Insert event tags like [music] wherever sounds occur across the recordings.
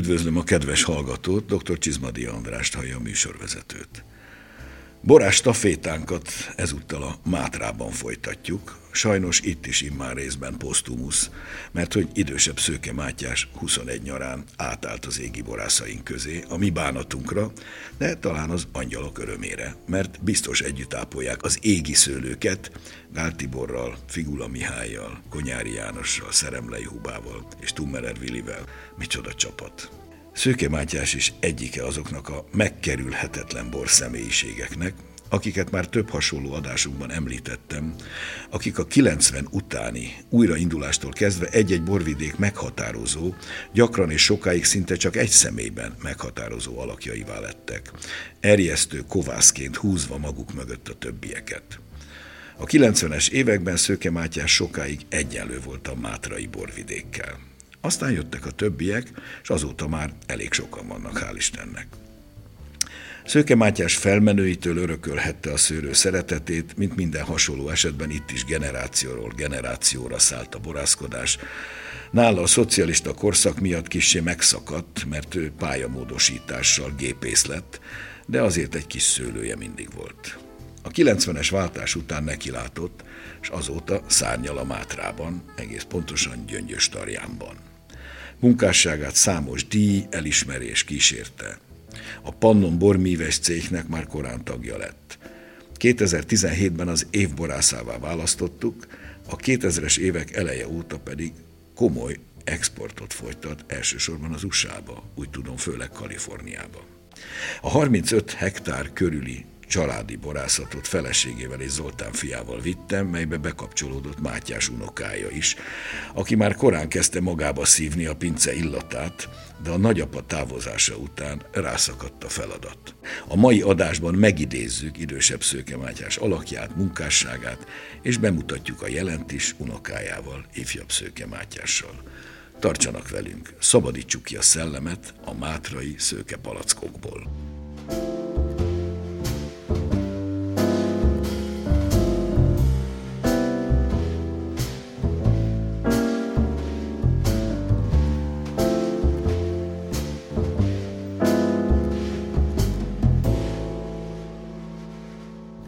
Üdvözlöm a kedves hallgatót, dr. Csizmadi Andrást, hallja a műsorvezetőt. Borás stafétánkat ezúttal a Mátrában folytatjuk, sajnos itt is immár részben posztumusz, mert hogy idősebb Szőke Mátyás 21 nyarán átállt az égi borászaink közé, a mi bánatunkra, de talán az angyalok örömére, mert biztos együtt ápolják az égi szőlőket, Gál Tiborral, Figula Mihályjal, Konyári Jánossal, Szeremlei Hubával és Tummerer Vilivel. Micsoda csapat! Szőke Mátyás is egyike azoknak a megkerülhetetlen bor személyiségeknek, akiket már több hasonló adásunkban említettem, akik a 90 utáni újraindulástól kezdve egy-egy borvidék meghatározó, gyakran és sokáig szinte csak egy személyben meghatározó alakjaivá lettek, erjesztő kovászként húzva maguk mögött a többieket. A 90-es években Szőke Mátyás sokáig egyenlő volt a Mátrai borvidékkel. Aztán jöttek a többiek, és azóta már elég sokan vannak, hál' Istennek. Szőke Mátyás felmenőitől örökölhette a szőrő szeretetét, mint minden hasonló esetben itt is generációról generációra szállt a borászkodás. Nála a szocialista korszak miatt kissé megszakadt, mert ő pályamódosítással gépész lett, de azért egy kis szőlője mindig volt. A 90-es váltás után nekilátott, és azóta szárnyal a Mátrában, egész pontosan Gyöngyös Tarjánban. Munkásságát számos díj, elismerés kísérte. A Pannon bormíves cégnek már korán tagja lett. 2017-ben az évborászává választottuk, a 2000-es évek eleje óta pedig komoly exportot folytat, elsősorban az USA-ba, úgy tudom, főleg Kaliforniába. A 35 hektár körüli családi borászatot feleségével és Zoltán fiával vittem, melybe bekapcsolódott Mátyás unokája is, aki már korán kezdte magába szívni a pince illatát, de a nagyapa távozása után rászakadt a feladat. A mai adásban megidézzük idősebb Szőke Mátyás alakját, munkásságát, és bemutatjuk a jelentés unokájával, ifjabb Szőke Mátyással. Tartsanak velünk, szabadítsuk ki a szellemet a mátrai szőke palackokból.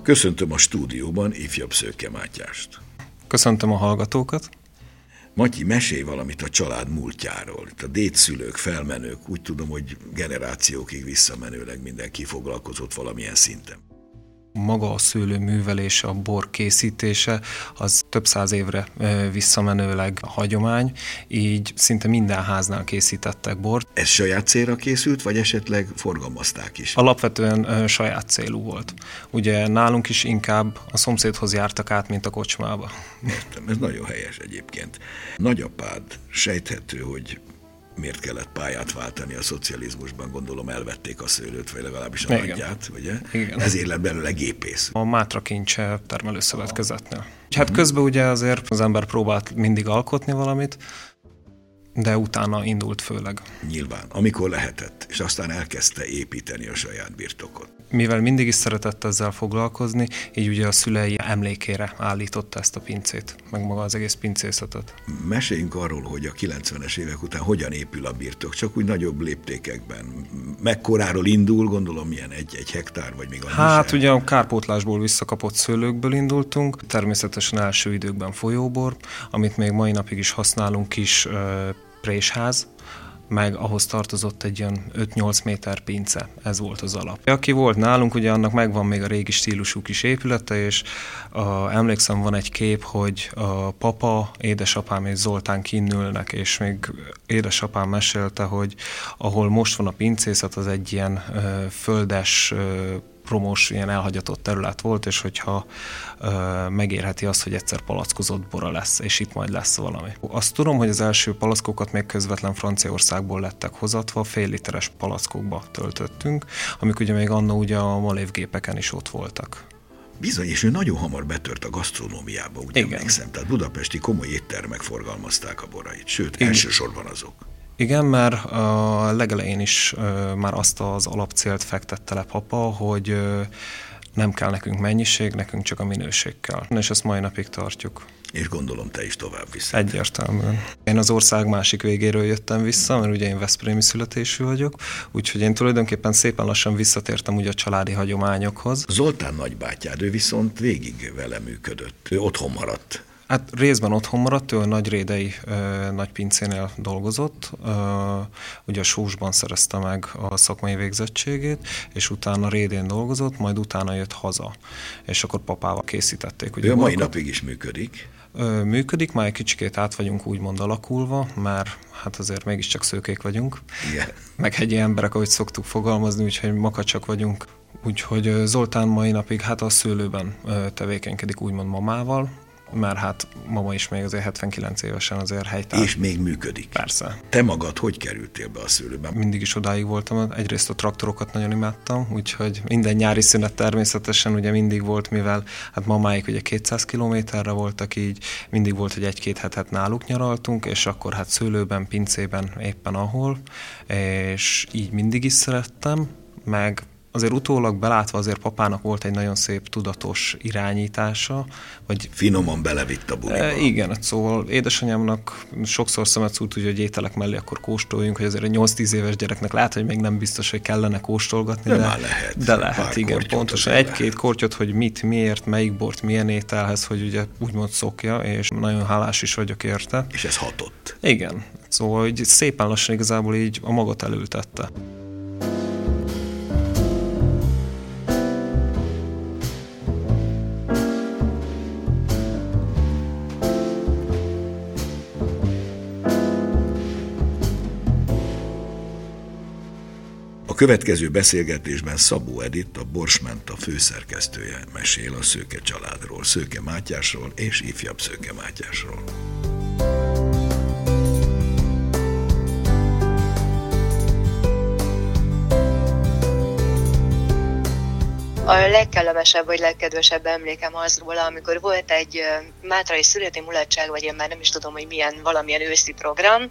Köszöntöm a stúdióban ifjabb Szőke Mátyást. Köszöntöm a hallgatókat. Matyi, mesélj valamit a család múltjáról. Itt a dédszülők, felmenők, úgy tudom, hogy generációkig visszamenőleg mindenki foglalkozott valamilyen szinten maga a szőlő művelése, a bor készítése, az több száz évre visszamenőleg hagyomány, így szinte minden háznál készítettek bort. Ez saját célra készült, vagy esetleg forgalmazták is? Alapvetően saját célú volt. Ugye nálunk is inkább a szomszédhoz jártak át, mint a kocsmába. Értem, ez nagyon helyes egyébként. Nagyapád sejthető, hogy miért kellett pályát váltani a szocializmusban, gondolom elvették a szőlőt, vagy legalábbis a Igen. nagyját, ugye? Igen. Ezért lett belőle gépész. A Mátra Kincse termelőszövetkezetnél. Hát közben ugye azért az ember próbált mindig alkotni valamit, de utána indult főleg. Nyilván, amikor lehetett, és aztán elkezdte építeni a saját birtokot mivel mindig is szeretett ezzel foglalkozni, így ugye a szülei emlékére állította ezt a pincét, meg maga az egész pincészetet. Meséljünk arról, hogy a 90-es évek után hogyan épül a birtok, csak úgy nagyobb léptékekben. Mekkoráról indul, gondolom milyen egy-egy hektár, vagy még a Hát sem. ugye a kárpótlásból visszakapott szőlőkből indultunk, természetesen első időkben folyóbor, amit még mai napig is használunk kis présház, meg ahhoz tartozott egy ilyen 5-8 méter pince, ez volt az alap. Aki volt nálunk, ugye annak megvan még a régi stílusú kis épülete, és a, emlékszem van egy kép, hogy a papa, édesapám és Zoltán kinnülnek, és még édesapám mesélte, hogy ahol most van a pincészet, az egy ilyen ö, földes ö, promós, ilyen elhagyatott terület volt, és hogyha ö, megérheti azt, hogy egyszer palackozott bora lesz, és itt majd lesz valami. Azt tudom, hogy az első palackokat még közvetlen Franciaországból lettek hozatva, fél literes palackokba töltöttünk, amik ugye még annó ugye a malévgépeken is ott voltak. Bizony, és ő nagyon hamar betört a gasztronómiába, ugye Igen. emlékszem. Tehát budapesti komoly éttermek forgalmazták a borait, sőt, Igen. elsősorban azok. Igen, mert a legelején is már azt az alapcélt fektette le papa, hogy nem kell nekünk mennyiség, nekünk csak a minőség kell. És ezt mai napig tartjuk. És gondolom te is tovább viszed. Egyértelműen. Én az ország másik végéről jöttem vissza, mert ugye én Veszprémi születésű vagyok, úgyhogy én tulajdonképpen szépen lassan visszatértem ugye a családi hagyományokhoz. Zoltán nagybátyád, ő viszont végig vele működött. Ő otthon maradt. Hát részben otthon maradt, ő a Rédei ö, nagy pincénél dolgozott, ö, ugye a Sósban szerezte meg a szakmai végzettségét, és utána Rédén dolgozott, majd utána jött haza, és akkor papával készítették. Ugye ő a mai napig is működik? Ö, működik, már egy kicsikét át vagyunk úgymond alakulva, mert hát azért mégiscsak szőkék vagyunk, Igen. meg hegyi emberek, ahogy szoktuk fogalmazni, úgyhogy makacsak vagyunk. Úgyhogy Zoltán mai napig hát a szőlőben tevékenykedik úgymond mamával, mert hát mama is még azért 79 évesen azért helytáll. És még működik. Persze. Te magad hogy kerültél be a szőlőben? Mindig is odáig voltam. Egyrészt a traktorokat nagyon imádtam, úgyhogy minden nyári szünet természetesen ugye mindig volt, mivel hát mamáik ugye 200 kilométerre voltak így, mindig volt, hogy egy-két hetet náluk nyaraltunk, és akkor hát szőlőben, pincében éppen ahol, és így mindig is szerettem, meg azért utólag belátva azért papának volt egy nagyon szép tudatos irányítása. Vagy, Finoman belevitt a buliba. E, igen, szóval édesanyámnak sokszor szemet szúrt, hogy ételek mellé akkor kóstoljunk, hogy azért egy 8-10 éves gyereknek lehet, hogy még nem biztos, hogy kellene kóstolgatni. De, de már lehet. De lehet, igen, pontosan. Egy-két kortyot, hogy mit, miért, melyik bort, milyen ételhez, hogy ugye úgymond szokja, és nagyon hálás is vagyok érte. És ez hatott. Igen. Szóval hogy szépen lassan igazából így a magot elültette. Következő beszélgetésben Szabó Edith, a Borsmenta főszerkesztője mesél a Szőke családról, Szőke Mátyásról és ifjabb Szőke Mátyásról. A legkellemesebb vagy legkedvesebb emlékem az róla, amikor volt egy mátrai születi mulatság, vagy én már nem is tudom, hogy milyen valamilyen őszi program,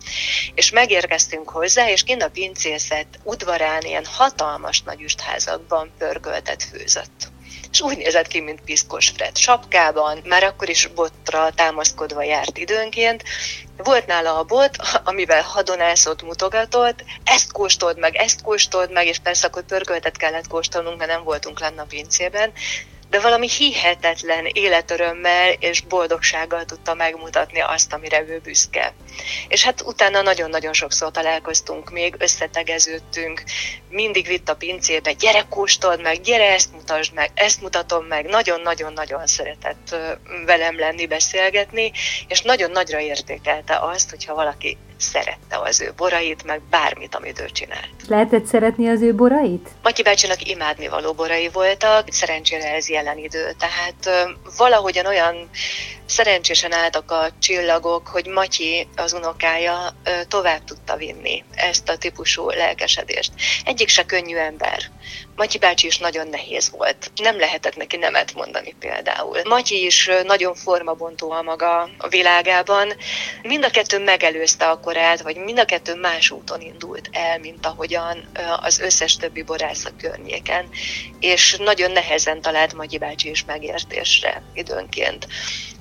és megérkeztünk hozzá, és kint a pincészet udvarán ilyen hatalmas nagy üstházakban pörgöltet főzött és úgy nézett ki, mint piszkos Fred sapkában, már akkor is botra támaszkodva járt időnként, volt nála a bot, [laughs] amivel hadonászott, mutogatott, ezt kóstold meg, ezt kóstold meg, és persze akkor pörköltet kellett kóstolnunk, mert nem voltunk lenne a pincében, de valami hihetetlen életörömmel és boldogsággal tudta megmutatni azt, amire ő büszke. És hát utána nagyon-nagyon sokszor találkoztunk még, összetegeződtünk, mindig vitt a pincébe, gyere kóstold meg, gyere ezt mutasd meg, ezt mutatom meg, nagyon-nagyon-nagyon szeretett velem lenni, beszélgetni, és nagyon nagyra értékelte azt, hogyha valaki szerette az ő borait, meg bármit, amit ő csinált. Lehetett szeretni az ő borait? Matyi bácsinak imádni való borai voltak, szerencsére ez jelen idő, tehát valahogyan olyan szerencsésen álltak a csillagok, hogy Matyi, az unokája tovább tudta vinni ezt a típusú lelkesedést. Egyik se könnyű ember. Matyi bácsi is nagyon nehéz volt. Nem lehetett neki nemet mondani például. Matyi is nagyon formabontó a maga világában. Mind a kettő megelőzte a korát, vagy mind a kettő más úton indult el, mint ahogyan az összes többi borász a környéken. És nagyon nehezen talált Matyi bácsi is megértésre időnként.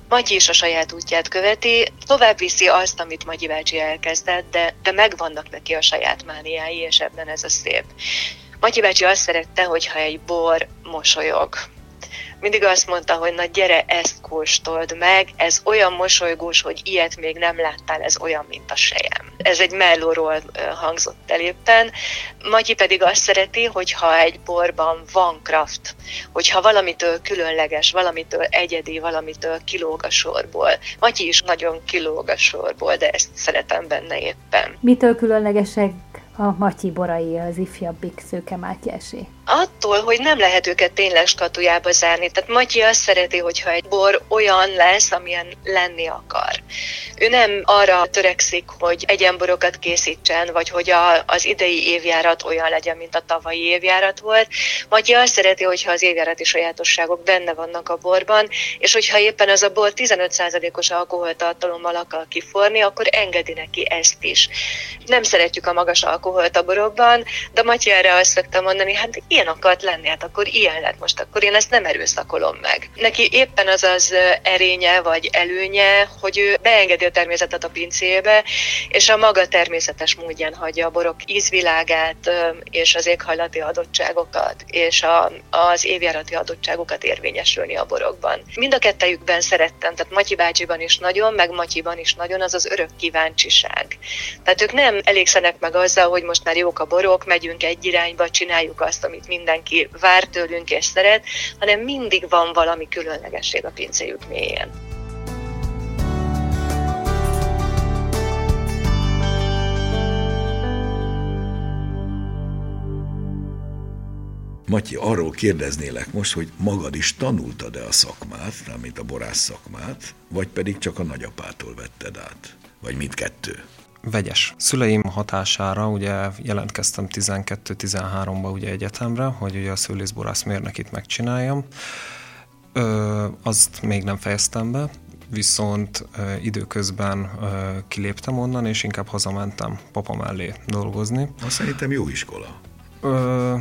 Matyi is a saját útját követi, tovább viszi azt, amit Magyi bácsi elkezdett, de, de megvannak neki a saját mániái, és ebben ez a szép. Matyi bácsi azt szerette, hogyha egy bor mosolyog, mindig azt mondta, hogy na gyere, ezt kóstold meg, ez olyan mosolygós, hogy ilyet még nem láttál, ez olyan, mint a sejem. Ez egy mellóról hangzott el éppen. Matyi pedig azt szereti, hogyha egy borban van kraft, hogyha valamitől különleges, valamitől egyedi, valamitől kilóg a sorból. Matyi is nagyon kilóg a sorból, de ezt szeretem benne éppen. Mitől különlegesek a Matyi borai az ifjabbik Szőke Mátyásé? Attól, hogy nem lehet őket tényleg skatujába zárni. Tehát Matyi azt szereti, hogyha egy bor olyan lesz, amilyen lenni akar. Ő nem arra törekszik, hogy egyenborokat készítsen, vagy hogy a, az idei évjárat olyan legyen, mint a tavalyi évjárat volt. Matyi azt szereti, hogyha az évjárati sajátosságok benne vannak a borban, és hogyha éppen az a bor 15%-os alkoholtartalommal akar kiforni, akkor engedi neki ezt is. Nem szeretjük a magas alkoholt a borokban, de Matyi erre azt szokta mondani, hát ilyen akart lenni, hát akkor ilyen lett most, akkor én ezt nem erőszakolom meg. Neki éppen az az erénye vagy előnye, hogy ő beengedi a természetet a pincébe, és a maga természetes módján hagyja a borok ízvilágát és az éghajlati adottságokat, és a, az évjárati adottságokat érvényesülni a borokban. Mind a kettejükben szerettem, tehát Matyi bácsiban is nagyon, meg Matyiban is nagyon, az az örök kíváncsiság. Tehát ők nem elégszenek meg azzal, hogy most már jók a borok, megyünk egy irányba, csináljuk azt, amit mindenki vár tőlünk és szeret, hanem mindig van valami különlegesség a pincéjük mélyén. Matyi, arról kérdeznélek most, hogy magad is tanultad-e a szakmát, mint a borász szakmát, vagy pedig csak a nagyapától vetted át? Vagy mindkettő? Vegyes. Szüleim hatására ugye jelentkeztem 12-13-ba ugye egyetemre, hogy ugye a szőlészborász mérnökit megcsináljam. Ö, azt még nem fejeztem be, viszont ö, időközben ö, kiléptem onnan, és inkább hazamentem papa mellé dolgozni. Azt szerintem jó iskola. Ö,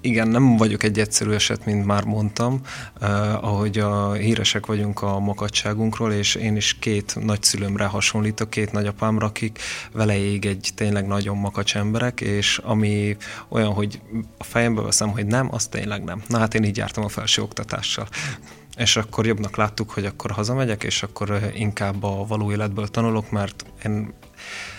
igen, nem vagyok egy egyszerű eset, mint már mondtam, uh, ahogy a híresek vagyunk a makadságunkról, és én is két nagyszülőmre hasonlítok, két nagyapámra, akik veleig egy tényleg nagyon makacs emberek, és ami olyan, hogy a fejembe veszem, hogy nem, az tényleg nem. Na hát én így jártam a felső oktatással és akkor jobbnak láttuk, hogy akkor hazamegyek, és akkor inkább a való életből tanulok, mert én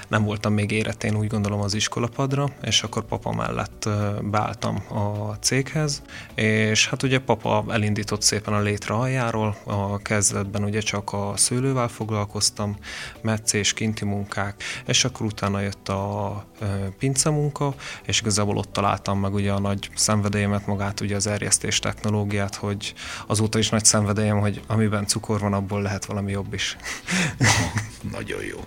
nem voltam még érett, úgy gondolom az iskolapadra, és akkor papa mellett beálltam a céghez, és hát ugye papa elindított szépen a létre aljáról, a kezdetben ugye csak a szőlővel foglalkoztam, meccés, kinti munkák, és akkor utána jött a pince munka, és igazából ott találtam meg ugye a nagy szenvedélyemet, magát ugye az erjesztés technológiát, hogy azóta is nagy szenvedélyem, hogy amiben cukor van, abból lehet valami jobb is. [laughs] Nagyon jó.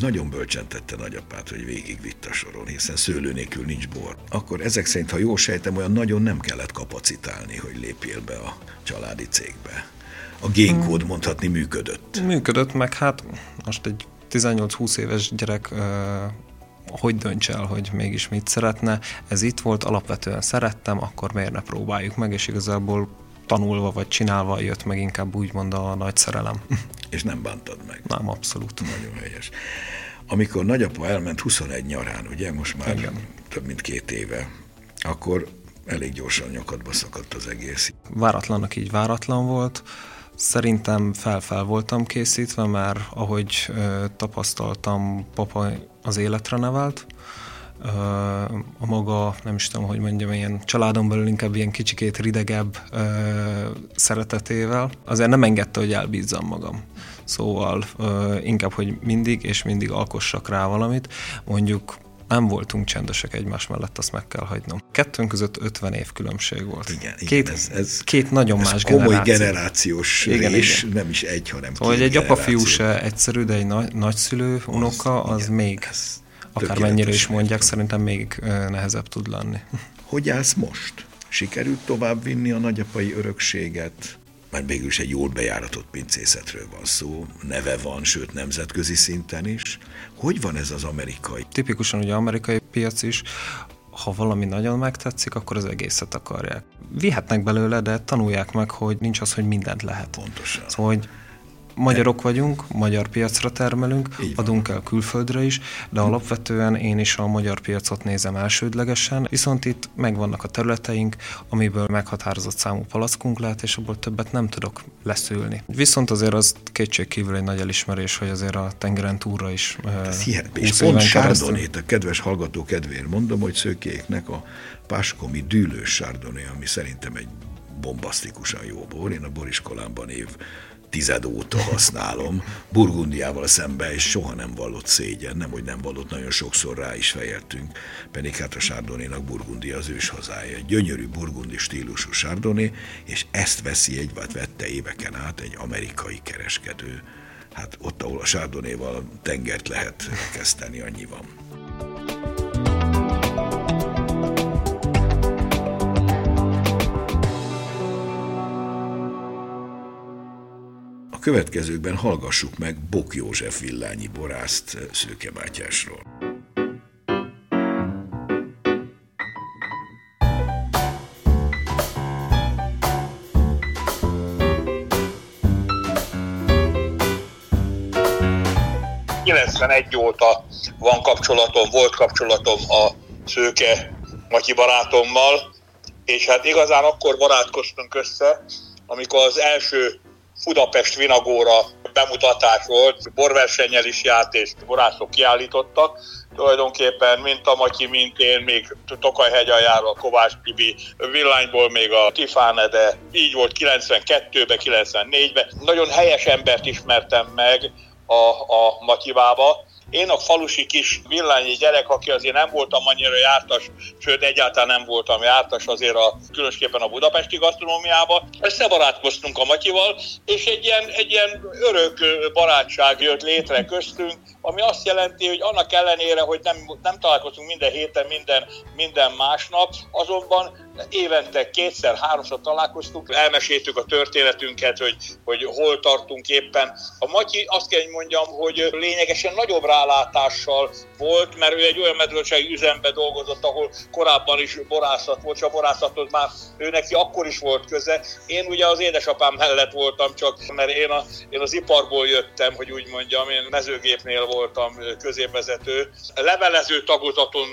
Nagyon bölcsen tette nagyapát, hogy végigvitt a soron, hiszen szőlő nélkül nincs bor. Akkor ezek szerint, ha jól sejtem, olyan nagyon nem kellett kapacitálni, hogy lépjél be a családi cégbe. A génkód mondhatni működött. Működött, meg hát most egy 18-20 éves gyerek hogy dönts el, hogy mégis mit szeretne. Ez itt volt, alapvetően szerettem, akkor miért ne próbáljuk meg, és igazából tanulva vagy csinálva jött meg inkább úgymond a nagy szerelem. [laughs] És nem bántad meg. Nem, abszolút. Nagyon helyes. Amikor nagyapa elment 21 nyarán, ugye, most már Igen. több mint két éve, akkor elég gyorsan nyakadba szakadt az egész. Váratlannak így váratlan volt. Szerintem fel-fel voltam készítve, mert ahogy ö, tapasztaltam, papa az életre nevelt, a maga, nem is tudom, hogy mondjam, ilyen családon belül inkább ilyen kicsikét ridegebb ö, szeretetével, azért nem engedte, hogy elbízzam magam. Szóval ö, inkább, hogy mindig és mindig alkossak rá valamit. Mondjuk nem voltunk csendesek egymás mellett, azt meg kell hagynom. Kettőnk között 50 év különbség volt. Igen, igen két, ez, ez, két nagyon ez más komoly generáció. generációs igen, és nem is egy, hanem szóval, két egy apa-fiú se egyszerű, de egy nagy, nagyszülő, unoka, az, az igen, még... Ez akármennyire is mondják, szerintem még nehezebb tud lenni. [laughs] Hogy állsz most? Sikerült tovább vinni a nagyapai örökséget? Mert végül is egy jól bejáratott pincészetről van szó, neve van, sőt nemzetközi szinten is. Hogy van ez az amerikai? Tipikusan ugye amerikai piac is, ha valami nagyon megtetszik, akkor az egészet akarják. Vihetnek belőle, de tanulják meg, hogy nincs az, hogy mindent lehet. Pontosan. Szóval, hogy magyarok vagyunk, magyar piacra termelünk, adunk el külföldre is, de alapvetően én is a magyar piacot nézem elsődlegesen, viszont itt megvannak a területeink, amiből meghatározott számú palackunk lehet, és abból többet nem tudok leszülni. Viszont azért az kétségkívül egy nagy elismerés, hogy azért a tengeren túlra is Ez hihetetlen. És pont Sárdonét, a kedves hallgató kedvéért mondom, hogy szőkéknek a páskomi dűlős Sárdoné, ami szerintem egy bombasztikusan jó bor. Én a boriskolámban év tized óta használom, Burgundiával szembe, és soha nem vallott szégyen, nem, hogy nem vallott, nagyon sokszor rá is fejeltünk, pedig hát a Sárdonénak Burgundia az ős hazája. Gyönyörű burgundi stílusú Sárdoné, és ezt veszi egy, vagy vette éveken át egy amerikai kereskedő. Hát ott, ahol a Sárdonéval tengert lehet kezdeni, annyi van. következőkben hallgassuk meg Bok József villányi borászt Szőke Mátyásról. egy óta van kapcsolatom, volt kapcsolatom a szőke Matyi barátommal, és hát igazán akkor barátkoztunk össze, amikor az első Budapest Vinagóra bemutatás volt, borversennyel is járt, és borászok kiállítottak. Tulajdonképpen mint a Matyi, mint én, még Tokaj hegyaljáról, Kovács Tibi, villányból még a Tifáne, de így volt 92-ben, 94-ben. Nagyon helyes embert ismertem meg a, a Matyivába, én a falusi kis villányi gyerek, aki azért nem voltam annyira jártas, sőt egyáltalán nem voltam jártas azért a, különösképpen a budapesti gasztronómiába. Összebarátkoztunk a Matyival, és egy ilyen, egy ilyen örök barátság jött létre köztünk, ami azt jelenti, hogy annak ellenére, hogy nem, nem találkozunk minden héten, minden, minden másnap, azonban évente kétszer, háromszor találkoztunk, elmeséltük a történetünket, hogy, hogy hol tartunk éppen. A Matyi azt kell, hogy mondjam, hogy lényegesen nagyobb rálátással volt, mert ő egy olyan medvölcsági üzembe dolgozott, ahol korábban is borászat volt, és a borászathoz már ő neki akkor is volt köze. Én ugye az édesapám mellett voltam csak, mert én, a, én az iparból jöttem, hogy úgy mondjam, én mezőgépnél voltam középvezető. Levelező tagozaton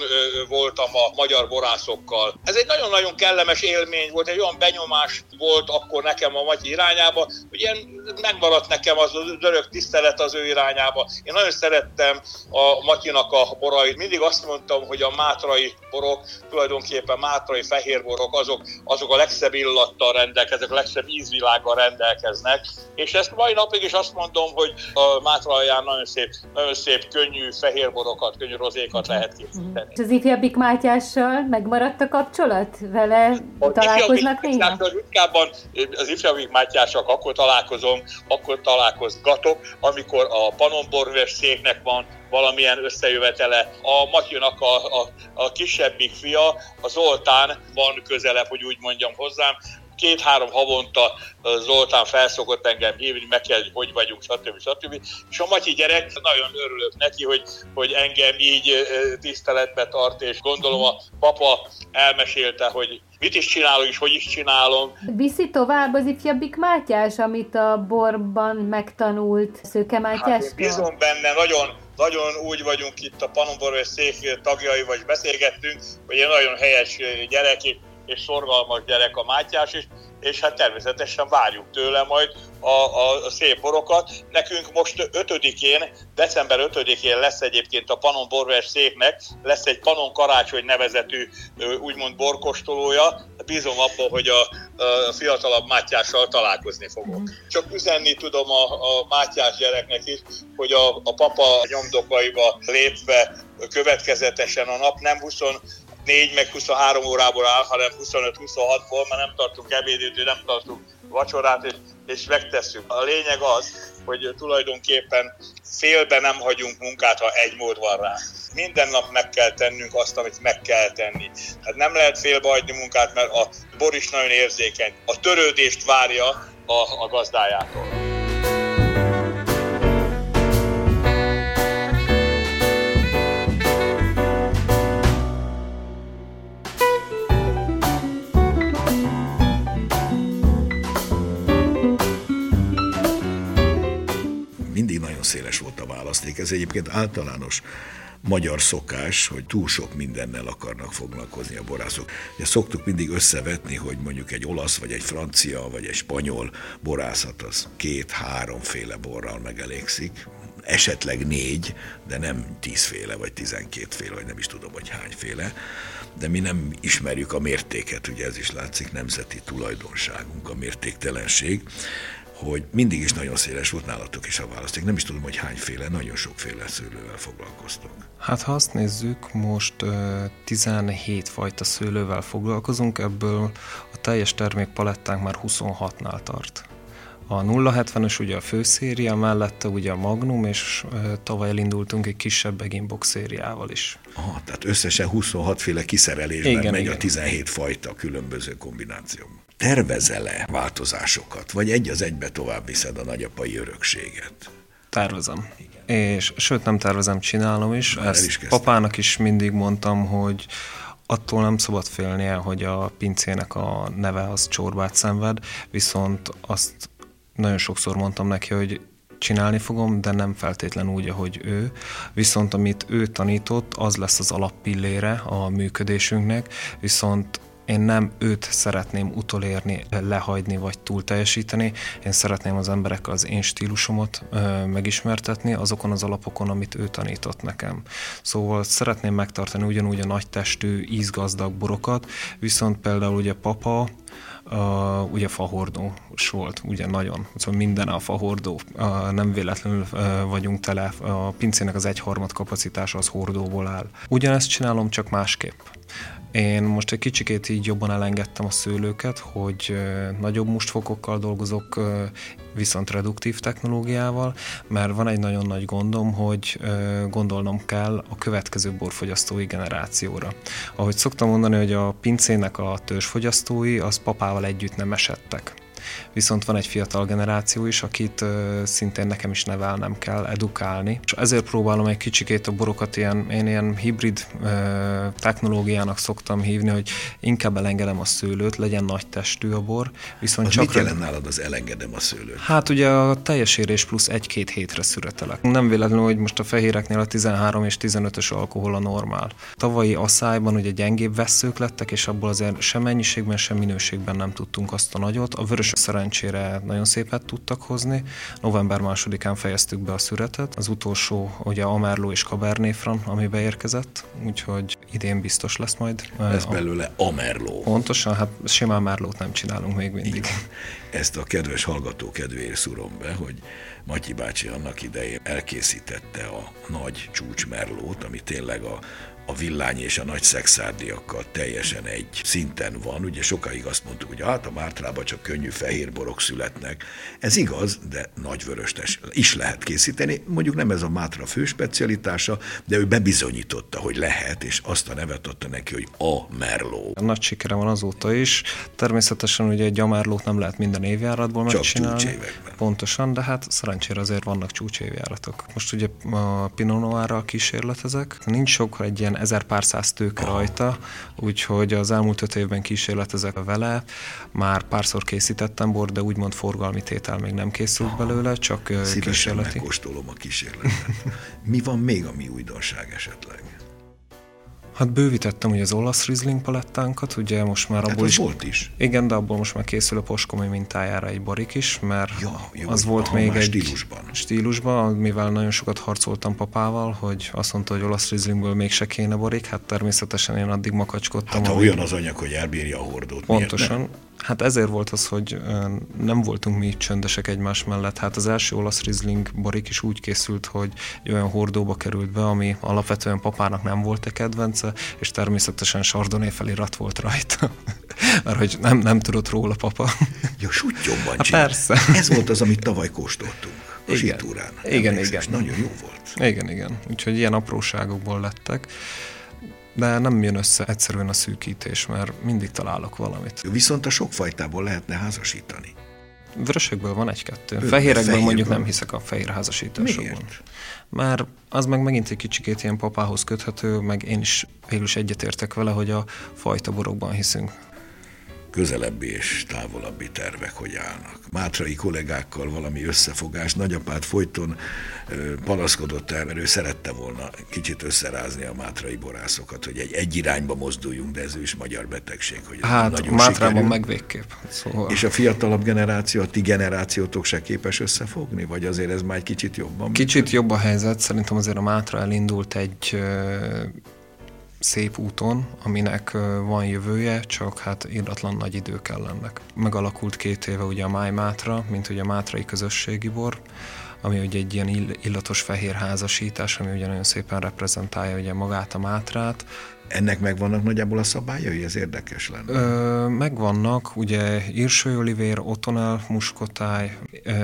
voltam a magyar borászokkal. Ez egy nagyon-nagyon kellemes élmény volt, egy olyan benyomás volt akkor nekem a Matyi irányába, hogy ilyen megmaradt nekem az örök tisztelet az ő irányába. Én nagyon szerettem a Matyinak a borait. Mindig azt mondtam, hogy a mátrai borok, tulajdonképpen mátrai fehérborok, azok, azok a legszebb illattal rendelkeznek, a legszebb ízvilággal rendelkeznek. És ezt mai napig is azt mondom, hogy a mátralján nagyon szép, nagyon szép könnyű fehérborokat, könnyű rozékat lehet készíteni. És az ifjabbik Mátyással megmaradt a kapcsolat? Vele a találkoznak néha? Ritkábban az ifjabbik Mátyással akkor találkozom, akkor találkozgatok, amikor a Panonborves széknek van valamilyen összejövetele. A Matyinak a, a, a kisebbik fia, a Zoltán van közelebb, hogy úgy mondjam hozzám, két-három havonta Zoltán felszokott engem hívni, meg kell, hogy hogy vagyunk, stb. stb. És a Matyi gyerek, nagyon örülök neki, hogy, hogy engem így tiszteletbe tart, és gondolom a papa elmesélte, hogy mit is csinálok, és hogy is csinálom. Viszi tovább az ifjabbik Mátyás, amit a borban megtanult Szőke Mátyás? Hát bízom benne, nagyon, nagyon úgy vagyunk itt a Panonborves szék tagjai, vagy beszélgettünk, hogy egy nagyon helyes gyerek, és szorgalmas gyerek a Mátyás is, és hát természetesen várjuk tőle majd a, a, a szép borokat. Nekünk most 5-én, december 5-én lesz egyébként a Panon Borves széknek, lesz egy Panon Karácsony nevezetű úgymond borkostolója. Bízom abban, hogy a, a fiatalabb Mátyással találkozni fogok. Mm. Csak üzenni tudom a, a Mátyás gyereknek is, hogy a, a papa nyomdokaiba lépve következetesen a nap nem 20 4 meg 23 órából áll, hanem 25-26-ból, mert nem tartunk ebédidő, nem tartunk vacsorát, és, és megtesszük. A lényeg az, hogy tulajdonképpen félbe nem hagyunk munkát, ha egy mód van rá. Minden nap meg kell tennünk azt, amit meg kell tenni. Hát nem lehet félbe hagyni munkát, mert a bor is nagyon érzékeny. A törődést várja a, a gazdájától. A választék. Ez egyébként általános magyar szokás, hogy túl sok mindennel akarnak foglalkozni a borászok. Ugye szoktuk mindig összevetni, hogy mondjuk egy olasz, vagy egy francia, vagy egy spanyol borászat az két-háromféle borral megelégszik, esetleg négy, de nem tízféle, vagy tizenkétféle, vagy nem is tudom, hogy hányféle, de mi nem ismerjük a mértéket, ugye ez is látszik, nemzeti tulajdonságunk, a mértéktelenség hogy mindig is nagyon széles volt nálatok is a választék. Nem is tudom, hogy hányféle, nagyon sokféle szőlővel foglalkoztok. Hát ha azt nézzük, most uh, 17 fajta szőlővel foglalkozunk, ebből a teljes termékpalettánk már 26-nál tart. A 070-ös ugye a főszéria, mellette ugye a Magnum, és tavaly elindultunk egy kisebb Beginbox szériával is. Aha, tehát összesen 26 féle kiszerelésben igen, megy igen. a 17 fajta különböző kombinációban tervezel-e változásokat, vagy egy az egybe tovább viszed a nagyapai örökséget? Tervezem. Igen. És sőt, nem tervezem, csinálom is. Már Ezt is papának is mindig mondtam, hogy attól nem szabad félnie, hogy a pincének a neve az csorbát szenved, viszont azt nagyon sokszor mondtam neki, hogy csinálni fogom, de nem feltétlen úgy, ahogy ő. Viszont amit ő tanított, az lesz az alappillére a működésünknek, viszont én nem őt szeretném utolérni, lehagyni vagy túl teljesíteni. Én szeretném az emberekkel az én stílusomat ö, megismertetni azokon az alapokon, amit ő tanított nekem. Szóval szeretném megtartani ugyanúgy a nagy testű, ízgazdag borokat, viszont például ugye papa, Uh, ugye fahordós volt, ugye nagyon. Szóval minden a fahordó. Uh, nem véletlenül uh, vagyunk tele. A pincének az egyharmad kapacitása az hordóból áll. Ugyanezt csinálom, csak másképp. Én most egy kicsikét így jobban elengedtem a szőlőket, hogy nagyobb mustfokokkal dolgozok, viszont reduktív technológiával, mert van egy nagyon nagy gondom, hogy gondolnom kell a következő borfogyasztói generációra. Ahogy szoktam mondani, hogy a pincének a törzsfogyasztói az papával együtt nem esettek viszont van egy fiatal generáció is, akit szintén nekem is nevelnem kell, edukálni. És ezért próbálom egy kicsikét a borokat ilyen, én ilyen hibrid technológiának szoktam hívni, hogy inkább elengedem a szőlőt, legyen nagy testű a bor, viszont az csak... mit jelent nálad az elengedem a szőlőt? Hát ugye a teljes érés plusz egy-két hétre szüretelek. Nem véletlenül, hogy most a fehéreknél a 13 és 15-ös alkohol a normál. Tavalyi asszályban ugye gyengébb veszők lettek, és abból azért sem mennyiségben, sem minőségben nem tudtunk azt a nagyot. A vörös szerencsére nagyon szépet tudtak hozni. November másodikán fejeztük be a szüretet. Az utolsó ugye Amerló és Cabernet Franc, ami beérkezett, úgyhogy idén biztos lesz majd. Ez belőle Amerló. Pontosan, hát simán Merlót nem csinálunk még mindig. Igen. Ezt a kedves hallgató kedvéért szúrom be, hogy Matyi bácsi annak idején elkészítette a nagy csúcsmerlót, ami tényleg a a villány és a nagy szexárdiakkal teljesen egy szinten van. Ugye sokáig azt mondtuk, hogy hát a Mártrában csak könnyű fehér borok születnek. Ez igaz, de nagy vöröstes is lehet készíteni. Mondjuk nem ez a Mátra fő specialitása, de ő bebizonyította, hogy lehet, és azt a nevet adta neki, hogy a Merló. Nagy sikere van azóta is. Természetesen ugye egy amárlót nem lehet minden évjáratból csak megcsinálni. Csúcsévekben. Pontosan, de hát szerencsére azért vannak csúcsévjáratok. Most ugye a Pinot Noir-ral kísérletezek. Nincs sok egy ilyen ezer pár száz tőke rajta, úgyhogy az elmúlt öt évben kísérletezek vele. Már párszor készítettem bort, de úgymond forgalmi tétel még nem készült belőle, csak Szívesen kísérleti. megkóstolom a kísérletet. Mi van még, ami újdonság esetleg? Hát bővítettem ugye az olasz Riesling palettánkat, ugye most már abból hát is... volt is. Igen, de abból most már készül a poskomi mintájára egy barik is, mert ja, jó, az volt aha, még egy stílusban. stílusban, mivel nagyon sokat harcoltam papával, hogy azt mondta, hogy olasz Rieslingből mégse kéne barik, hát természetesen én addig makacskodtam. Hát ha olyan az anyag, hogy elbírja a hordót, Pontosan. Hát ezért volt az, hogy nem voltunk mi csöndesek egymás mellett. Hát az első olasz Riesling barik is úgy készült, hogy egy olyan hordóba került be, ami alapvetően papának nem volt a kedvence, és természetesen Chardonnay felirat volt rajta. [laughs] Mert hogy nem, nem tudott róla papa. [laughs] Ja, sutyomban hát persze. Ez volt az, amit tavaly kóstoltunk. A igen. zsitúrán. Igen, igen. Nagyon jó volt. Igen, igen. Úgyhogy ilyen apróságokból lettek de nem jön össze egyszerűen a szűkítés, mert mindig találok valamit. Viszont a sokfajtából lehetne házasítani. Vörösökből van egy-kettő. Fehérekből fehér mondjuk nem hiszek a fehér házasításokban. Mert az meg megint egy kicsikét ilyen papához köthető, meg én is végül is egyetértek vele, hogy a fajta borokban hiszünk közelebbi és távolabbi tervek hogy állnak. Mátrai kollégákkal valami összefogás, nagyapát folyton panaszkodott el, mert ő szerette volna kicsit összerázni a mátrai borászokat, hogy egy, egy irányba mozduljunk, de ez is magyar betegség. Hogy hát nagyon Mátrában meg végképp. Szóval. És a fiatalabb generáció, a ti generációtok se képes összefogni, vagy azért ez már egy kicsit jobban? Kicsit jobb a helyzet, szerintem azért a Mátra elindult egy szép úton, aminek van jövője, csak hát íratlan nagy idő kell ennek. Megalakult két éve ugye a Máj Mátra, mint ugye a Mátrai Közösségi Bor, ami ugye egy ilyen illatos fehér házasítás, ami ugye nagyon szépen reprezentálja ugye magát a Mátrát. Ennek megvannak nagyjából a szabályai, ez érdekes lenne? Ö, megvannak, ugye írsői olivér, otonel muskotáj,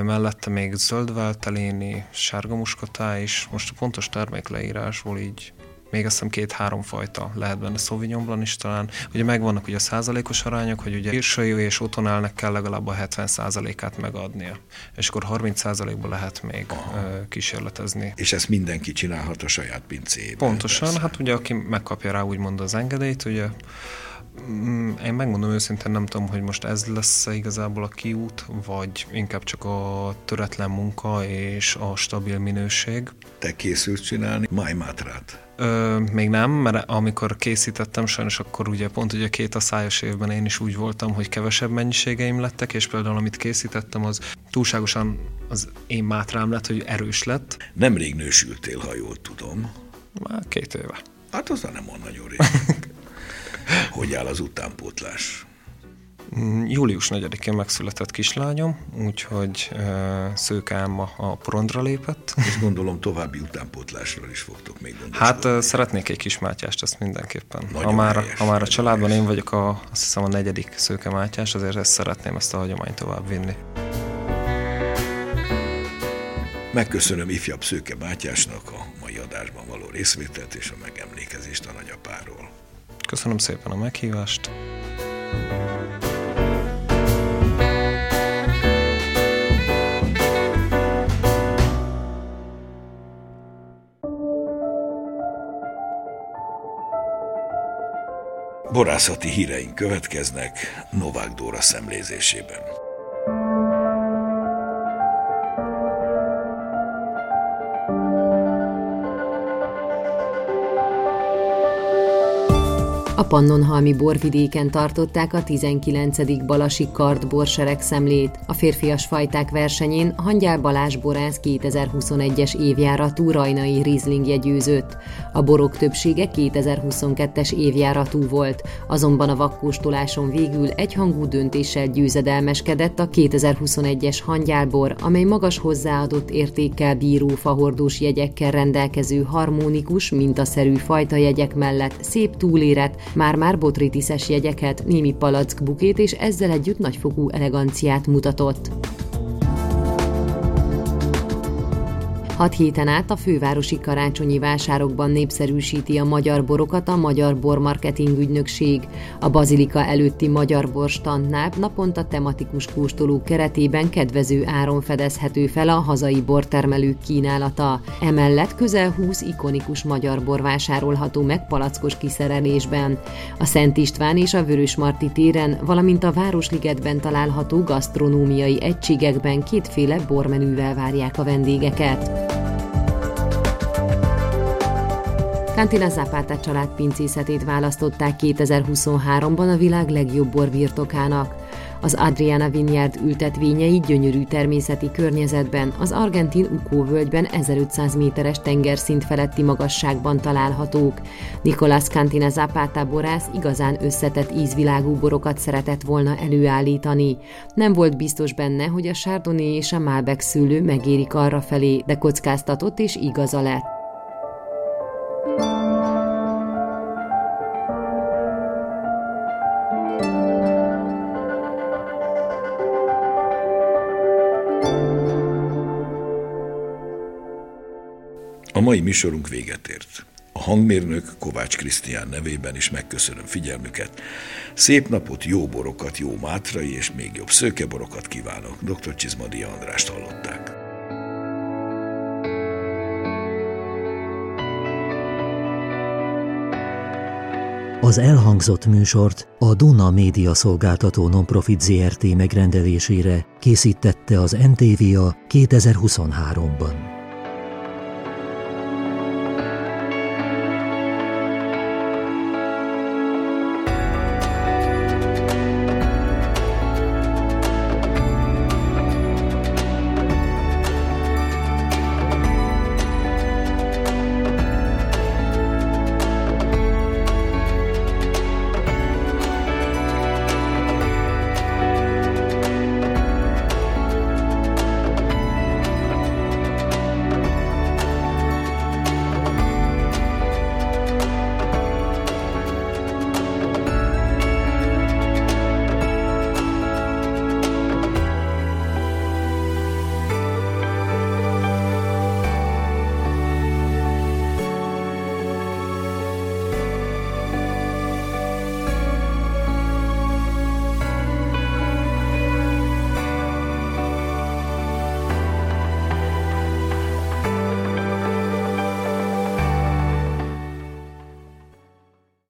mellette még zöld válteléni, sárga muskotáj is. Most a pontos termékleírásból így még azt hiszem két-három fajta lehet benne Sauvignon is talán. Ugye megvannak ugye a százalékos arányok, hogy ugye Irsai és Otonelnek kell legalább a 70 százalékát megadnia. És akkor 30 százalékban lehet még Aha. kísérletezni. És ezt mindenki csinálhat a saját pincéjében. Pontosan, persze. hát ugye aki megkapja rá úgymond az engedélyt, ugye én megmondom őszintén, nem tudom, hogy most ez lesz -e igazából a kiút, vagy inkább csak a töretlen munka és a stabil minőség. Te készülsz csinálni Mátrát? Ö, még nem, mert amikor készítettem, sajnos akkor ugye pont ugye két a szájos évben én is úgy voltam, hogy kevesebb mennyiségeim lettek, és például amit készítettem, az túlságosan az én mátrám lett, hogy erős lett. Nemrég nősültél, ha jól tudom. Már két éve. Hát az nem van nagyon rég. [laughs] hogy áll az utánpótlás? Mm, július 4-én megszületett kislányom, úgyhogy uh, Szőke Álma a porondra lépett. És gondolom további utánpótlásról is fogtok még gondoskodni. Hát uh, szeretnék egy kis Mátyást, ezt mindenképpen. Nagyon ha már, helyes, ha már a családban helyes. én vagyok a, azt hiszem a negyedik Szőke Mátyás, azért ezt szeretném ezt a hagyományt tovább vinni. Megköszönöm ifjabb Szőke Mátyásnak a mai adásban való részvételt és a megemlékezést a nagyapáról. Köszönöm szépen a meghívást. Borászati híreink következnek Novák Dóra szemlézésében. A Pannonhalmi borvidéken tartották a 19. Balasi kart borsereg szemlét. A férfias fajták versenyén Hangyál Balázs borász 2021-es évjáratú rajnai Rizlingje győzött. A borok többsége 2022-es évjáratú volt, azonban a vakkóstoláson végül egyhangú döntéssel győzedelmeskedett a 2021-es hangyálbor, amely magas hozzáadott értékkel bíró fahordós jegyekkel rendelkező harmonikus, mintaszerű fajta jegyek mellett szép túléret, már-már botritiszes jegyeket, némi palack bukét és ezzel együtt nagyfokú eleganciát mutatott. Hat héten át a fővárosi karácsonyi vásárokban népszerűsíti a magyar borokat a Magyar Bormarketing Ügynökség. A Bazilika előtti magyar borstandnál naponta tematikus kóstoló keretében kedvező áron fedezhető fel a hazai bortermelők kínálata. Emellett közel 20 ikonikus magyar bor vásárolható meg palackos kiszerelésben. A Szent István és a Vörös Marti téren, valamint a Városligetben található gasztronómiai egységekben kétféle bormenűvel várják a vendégeket. Cantina Zapata család pincészetét választották 2023-ban a világ legjobb borbirtokának. Az Adriana Vineyard ültetvényei gyönyörű természeti környezetben, az argentin Ukó völgyben 1500 méteres tengerszint feletti magasságban találhatók. Nicolás Cantina Zapata borász igazán összetett ízvilágú borokat szeretett volna előállítani. Nem volt biztos benne, hogy a Chardonnay és a Malbec szőlő megérik arra felé, de kockáztatott és igaza lett. Mai műsorunk véget ért. A hangmérnök Kovács Krisztián nevében is megköszönöm figyelmüket. Szép napot, jó borokat, jó mátrai és még jobb szőkeborokat kívánok. Dr. Csizmadia Andrást hallották. Az elhangzott műsort a Duna Média Szolgáltató Nonprofit ZRT megrendelésére készítette az NTVA 2023-ban.